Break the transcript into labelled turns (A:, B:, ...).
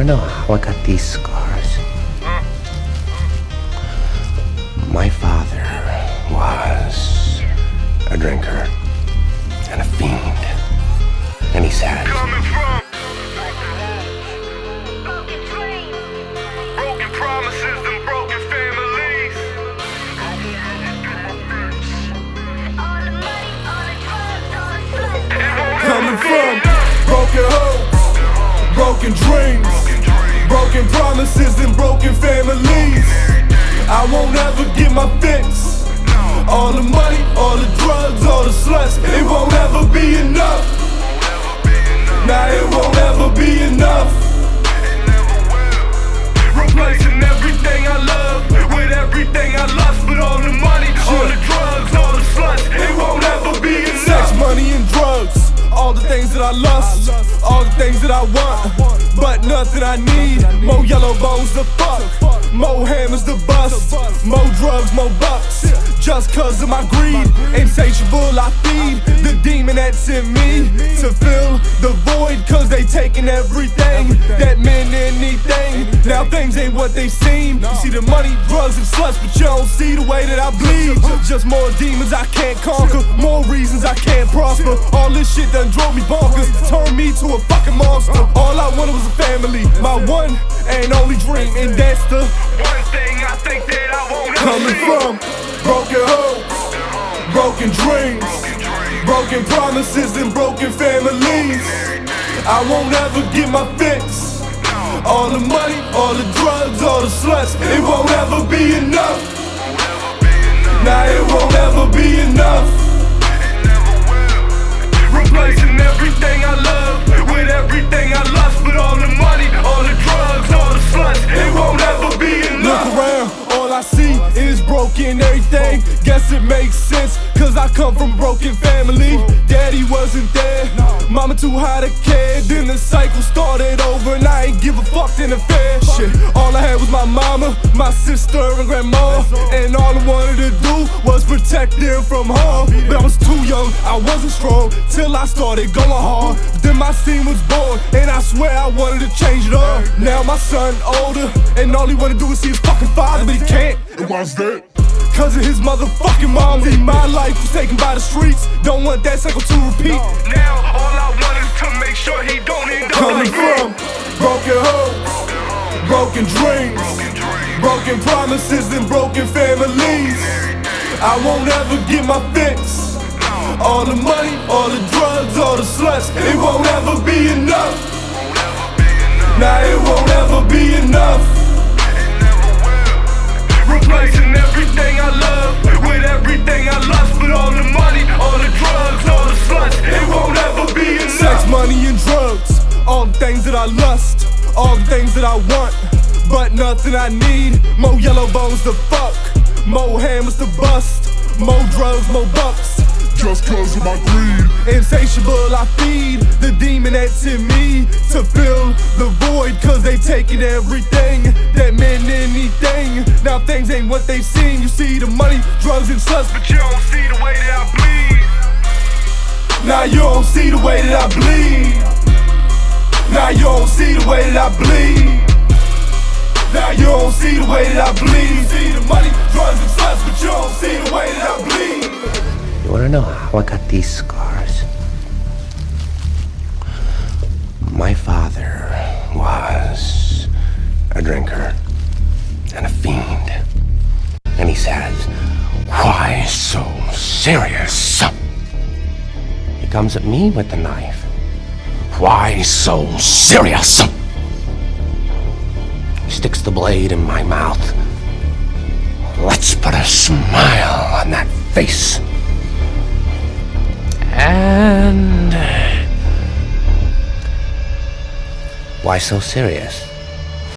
A: wanna know how I got these scars? My father was a drinker and a fiend. And he said,
B: Coming from broken promises and broken families.
C: Coming from broken hopes, broken dreams, broken promises, and broken families. I won't ever get my fix. All the money, all the drugs, all the sluts, it won't ever be enough. Nah, it won't ever be enough.
B: Replacing everything I love with everything I lust, but all the money, all the drugs, all the sluts, it won't ever be enough.
C: Sex, money, and drugs. All the things that I lust, all the things that I want, but nothing I need. More yellow bones to fuck, more hammers to bust, more drugs, more bucks. Just cause of my greed, insatiable, I feed the demon that's in me to fill the void. Cause they taking everything that meant anything. Now things ain't what they seem. You see the money, drugs, and sluts, but you don't see the way that I bleed. Just more demons I can't conquer, more reasons I can't prosper. All this shit done drove me bonkers, me to a fucking monster. All I wanted was a family, my one and only dream, and that's the
B: One thing I think that I won't
C: coming from broken hopes, broken dreams, broken promises, and broken families. I won't ever get my fix. All the money, all the drugs, all the sluts, it won't ever be enough. It makes sense, cause I come from a broken family. Daddy wasn't there, mama too high to care. Then the cycle started over, and I ain't give a fuck in the fair. Shit, all I had was my mama, my sister, and grandma. And all I wanted to do was protect them from harm. But I was too young, I wasn't strong, till I started going hard. Then my scene was born, and I swear I wanted to change it up. Now my son older, and all he wanna do is see his fucking father, but he can't.
D: And why's that?
C: Cause of his motherfucking mom. See, my life was taken by the streets. Don't want that cycle to repeat.
B: Now all I want is to make sure he don't end up
C: Coming
B: like
C: from broken hopes, broken dreams, broken promises, and broken families. I won't ever get my fix. All the money, all the drugs, all the sluts, it won't ever be enough. I lust, all the things that I want, but nothing I need. More yellow bones to fuck, more hammers to bust, more drugs, more bucks.
D: Just cause of my greed.
C: Insatiable, I feed the demon that's in me to fill the void. Cause they taking everything that meant anything. Now things ain't what they seem. You see the money, drugs, and sluts, but
B: But you don't see the way that I bleed.
C: Now you don't see the way that I bleed. Now you don't see the way that I bleed. Now you don't see the way that I bleed. You see the money, drugs, and sluts, but you don't see the way that I bleed.
A: You wanna know how I got these scars? My father was a drinker and a fiend. And he says, Why so serious? He comes at me with the knife. Why so serious? He sticks the blade in my mouth. Let's put a smile on that face. And. Why so serious?